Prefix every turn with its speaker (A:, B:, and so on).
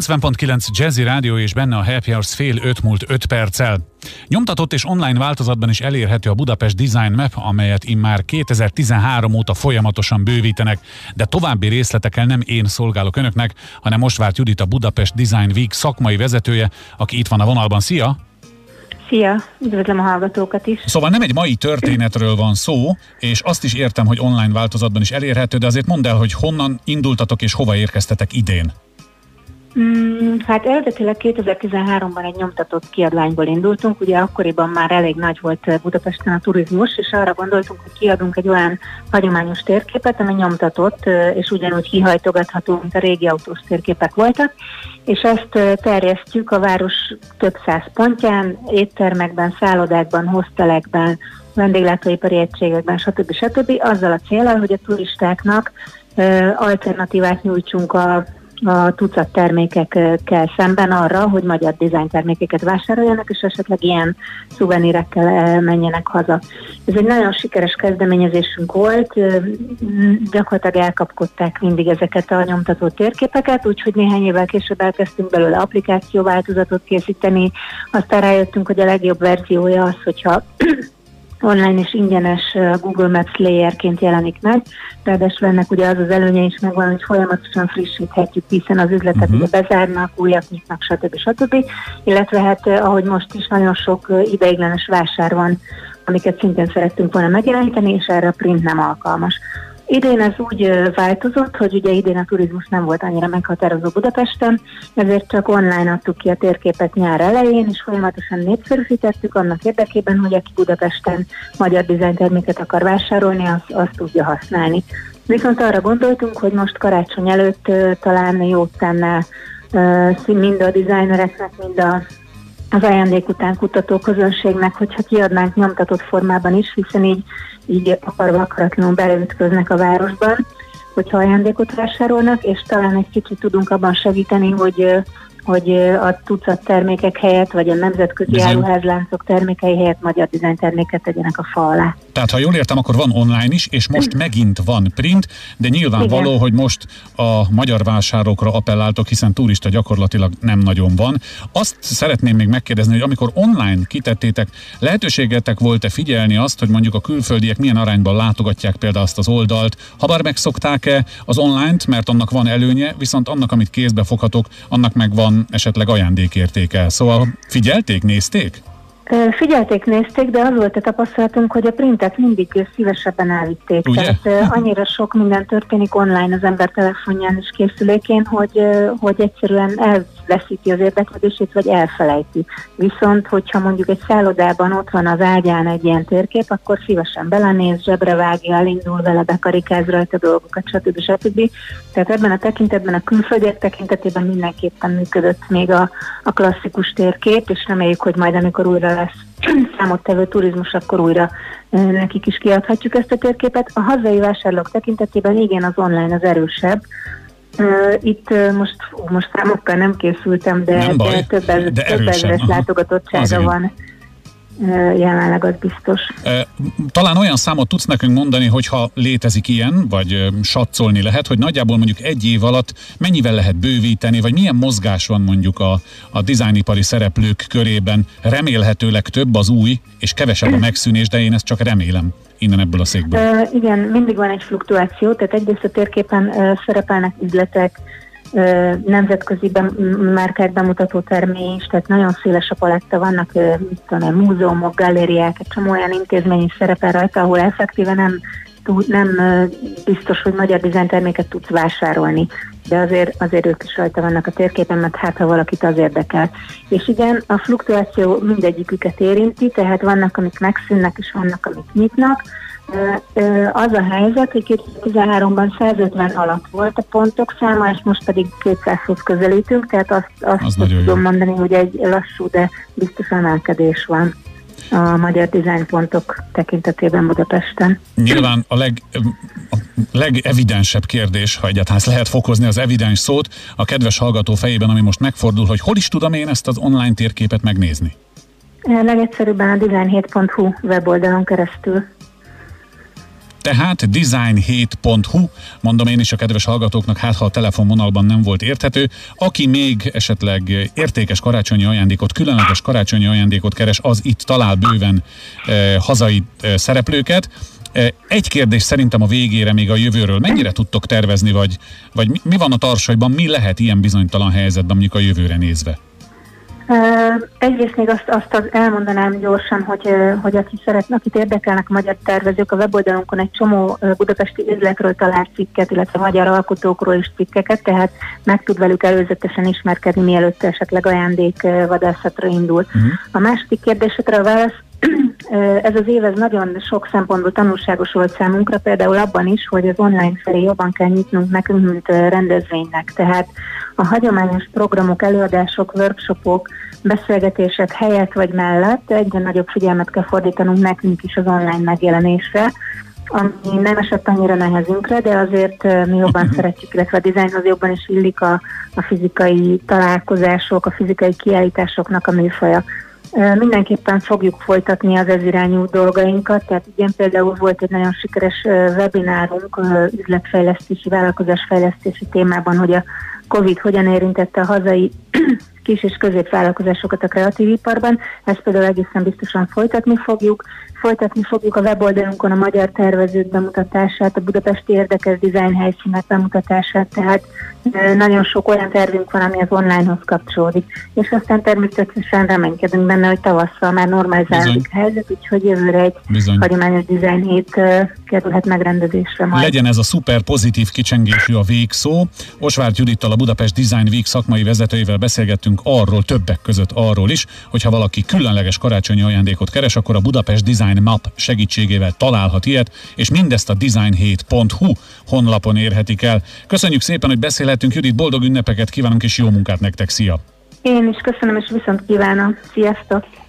A: 90.9 Jazzy Rádió és benne a Happy Hours fél 5 múlt 5 perccel. Nyomtatott és online változatban is elérhető a Budapest Design Map, amelyet immár 2013 óta folyamatosan bővítenek, de további részletekkel nem én szolgálok önöknek, hanem most várt Judit a Budapest Design Week szakmai vezetője, aki itt van a vonalban. Szia!
B: Szia, üdvözlöm a hallgatókat is.
A: Szóval nem egy mai történetről van szó, és azt is értem, hogy online változatban is elérhető, de azért mondd el, hogy honnan indultatok és hova érkeztetek idén.
B: Mm, hát eredetileg 2013-ban egy nyomtatott kiadványból indultunk, ugye akkoriban már elég nagy volt Budapesten a turizmus, és arra gondoltunk, hogy kiadunk egy olyan hagyományos térképet, ami nyomtatott, és ugyanúgy kihajtogatható, mint a régi autós térképek voltak, és ezt terjesztjük a város több száz pontján, éttermekben, szállodákban, hostelekben, vendéglátóipari egységekben, stb. stb. azzal a célral, hogy a turistáknak alternatívát nyújtsunk a a tucat termékekkel szemben arra, hogy magyar dizájn termékeket vásároljanak, és esetleg ilyen szuvenírekkel menjenek haza. Ez egy nagyon sikeres kezdeményezésünk volt, gyakorlatilag elkapkodták mindig ezeket a nyomtató térképeket, úgyhogy néhány évvel később elkezdtünk belőle applikációváltozatot készíteni, aztán rájöttünk, hogy a legjobb verziója az, hogyha online és ingyenes Google Maps layerként jelenik meg. Ráadásul ennek ugye az az előnye is megvan, hogy folyamatosan frissíthetjük, hiszen az üzletek uh-huh. ugye bezárnak, újat nyitnak, stb. stb. Illetve hát ahogy most is nagyon sok ideiglenes vásár van, amiket szintén szerettünk volna megjeleníteni, és erre a print nem alkalmas. Idén ez úgy változott, hogy ugye idén a turizmus nem volt annyira meghatározó Budapesten, ezért csak online adtuk ki a térképet nyár elején, és folyamatosan népszerűsítettük annak érdekében, hogy aki Budapesten magyar dizájnterméket akar vásárolni, azt, azt tudja használni. Viszont arra gondoltunk, hogy most karácsony előtt talán jót tenne mind a dizájnereknek, mind a az ajándék után kutató közönségnek, hogyha kiadnánk nyomtatott formában is, hiszen így, így akarva akaratlanul beleütköznek a városban, hogyha ajándékot vásárolnak, és talán egy kicsit tudunk abban segíteni, hogy hogy a tucat termékek helyett, vagy a nemzetközi áruházláncok termékei helyett magyar dizájnterméket tegyenek a fa alá.
A: Tehát ha jól értem, akkor van online is, és most megint van print, de nyilvánvaló, Igen. hogy most a magyar vásárokra appelláltok, hiszen turista gyakorlatilag nem nagyon van. Azt szeretném még megkérdezni, hogy amikor online kitettétek, lehetőségetek volt-e figyelni azt, hogy mondjuk a külföldiek milyen arányban látogatják például azt az oldalt, ha bár megszokták-e az online-t, mert annak van előnye, viszont annak, amit kézbe foghatok, annak meg van van esetleg ajándékértéke. Szóval figyelték, nézték?
B: Figyelték, nézték, de az volt a tapasztalatunk, hogy a printet mindig szívesebben elvitték. Ugye? Tehát annyira sok minden történik online az ember telefonján és készülékén, hogy, hogy egyszerűen elveszíti az érdeklődését, vagy elfelejti. Viszont, hogyha mondjuk egy szállodában ott van az ágyán egy ilyen térkép, akkor szívesen belenéz, zsebre vágja, elindul vele, bekarikáz rajta dolgokat, stb. stb. Tehát ebben a tekintetben, a külföldiek tekintetében mindenképpen működött még a, a klasszikus térkép, és reméljük, hogy majd amikor újra lesz. Számottevő turizmus, akkor újra nekik is kiadhatjuk ezt a térképet. A hazai vásárlók tekintetében igen, az online az erősebb, itt most, most számokkal nem készültem, de,
A: nem baj,
B: de több, ez, de több ezres látogatottsága van jelenleg az biztos.
A: Talán olyan számot tudsz nekünk mondani, hogyha létezik ilyen, vagy satszolni lehet, hogy nagyjából mondjuk egy év alatt mennyivel lehet bővíteni, vagy milyen mozgás van mondjuk a, a dizájnipari szereplők körében. Remélhetőleg több az új, és kevesebb a megszűnés, de én ezt csak remélem innen ebből a székből.
B: Igen, mindig van egy fluktuáció, tehát egyrészt a térképen szerepelnek üzletek, nemzetközi márkák bemutató termény is, tehát nagyon széles a paletta, vannak mit tudom, múzeumok, galériák, egy csomó olyan intézmény is szerepel rajta, ahol effektíve nem, nem biztos, hogy magyar dizájnterméket tudsz vásárolni, de azért, azért ők is rajta vannak a térképen, mert hát ha valakit az érdekel. És igen, a fluktuáció mindegyiküket érinti, tehát vannak, amik megszűnnek, és vannak, amik nyitnak, az a helyzet, hogy 2013-ban 150 alatt volt a pontok száma, és most pedig 200-hoz közelítünk, tehát azt, azt az tudom jó. mondani, hogy egy lassú, de biztos emelkedés van a magyar dizájnpontok tekintetében Budapesten.
A: Nyilván a, leg, a legevidensebb kérdés, ha egyáltalán lehet fokozni az evidens szót, a kedves hallgató fejében, ami most megfordul, hogy hol is tudom én ezt az online térképet megnézni?
B: Legegyszerűbben a design7.hu weboldalon keresztül.
A: Tehát design7.hu, mondom én is a kedves hallgatóknak, hát ha a telefonvonalban nem volt érthető, aki még esetleg értékes karácsonyi ajándékot, különleges karácsonyi ajándékot keres, az itt talál bőven eh, hazai eh, szereplőket. Eh, egy kérdés szerintem a végére még a jövőről. Mennyire tudtok tervezni, vagy, vagy mi, mi van a tarsajban, mi lehet ilyen bizonytalan helyzetben mondjuk a jövőre nézve?
B: Egyrészt még azt, azt elmondanám gyorsan, hogy, hogy aki szeretne, akit érdekelnek a magyar tervezők, a weboldalunkon egy csomó budapesti üzletről talált cikket, illetve magyar alkotókról is cikkeket, tehát meg tud velük előzetesen ismerkedni, mielőtt esetleg ajándék vadászatra indul. Uh-huh. A második kérdésekre a válasz ez az év ez nagyon sok szempontból tanulságos volt számunkra, például abban is, hogy az online felé jobban kell nyitnunk nekünk, mint rendezvénynek. Tehát a hagyományos programok, előadások, workshopok, beszélgetések helyett vagy mellett egyre nagyobb figyelmet kell fordítanunk nekünk is az online megjelenésre, ami nem esett annyira nehezünkre, de azért mi jobban szeretjük, illetve a dizájnhoz jobban is illik a, a fizikai találkozások, a fizikai kiállításoknak a műfaja. Mindenképpen fogjuk folytatni az ezirányú dolgainkat, tehát igen, például volt egy nagyon sikeres webinárunk üzletfejlesztési, vállalkozásfejlesztési témában, hogy a COVID hogyan érintette a hazai kis és középvállalkozásokat a kreatív iparban. Ezt például egészen biztosan folytatni fogjuk. Folytatni fogjuk a weboldalunkon a magyar tervezők bemutatását, a budapesti érdekes dizájn helyszínek bemutatását, tehát nagyon sok olyan tervünk van, ami az onlinehoz kapcsolódik. És aztán természetesen reménykedünk benne, hogy tavasszal már normalizálódik a helyzet, úgyhogy jövőre egy Bizony. hagyományos dizájn hét kerülhet megrendezésre majd.
A: Legyen ez a szuper pozitív kicsengésű a végszó. Osvárt Judittal a Budapest Design Week szakmai vezetőivel beszélgettünk arról, többek között arról is, hogyha valaki különleges karácsonyi ajándékot keres, akkor a Budapest Design Map segítségével találhat ilyet, és mindezt a design7.hu honlapon érhetik el. Köszönjük szépen, hogy beszélhetünk, Judit, boldog ünnepeket kívánunk, és jó munkát nektek, szia!
B: Én is köszönöm, és viszont kívánom. Sziasztok!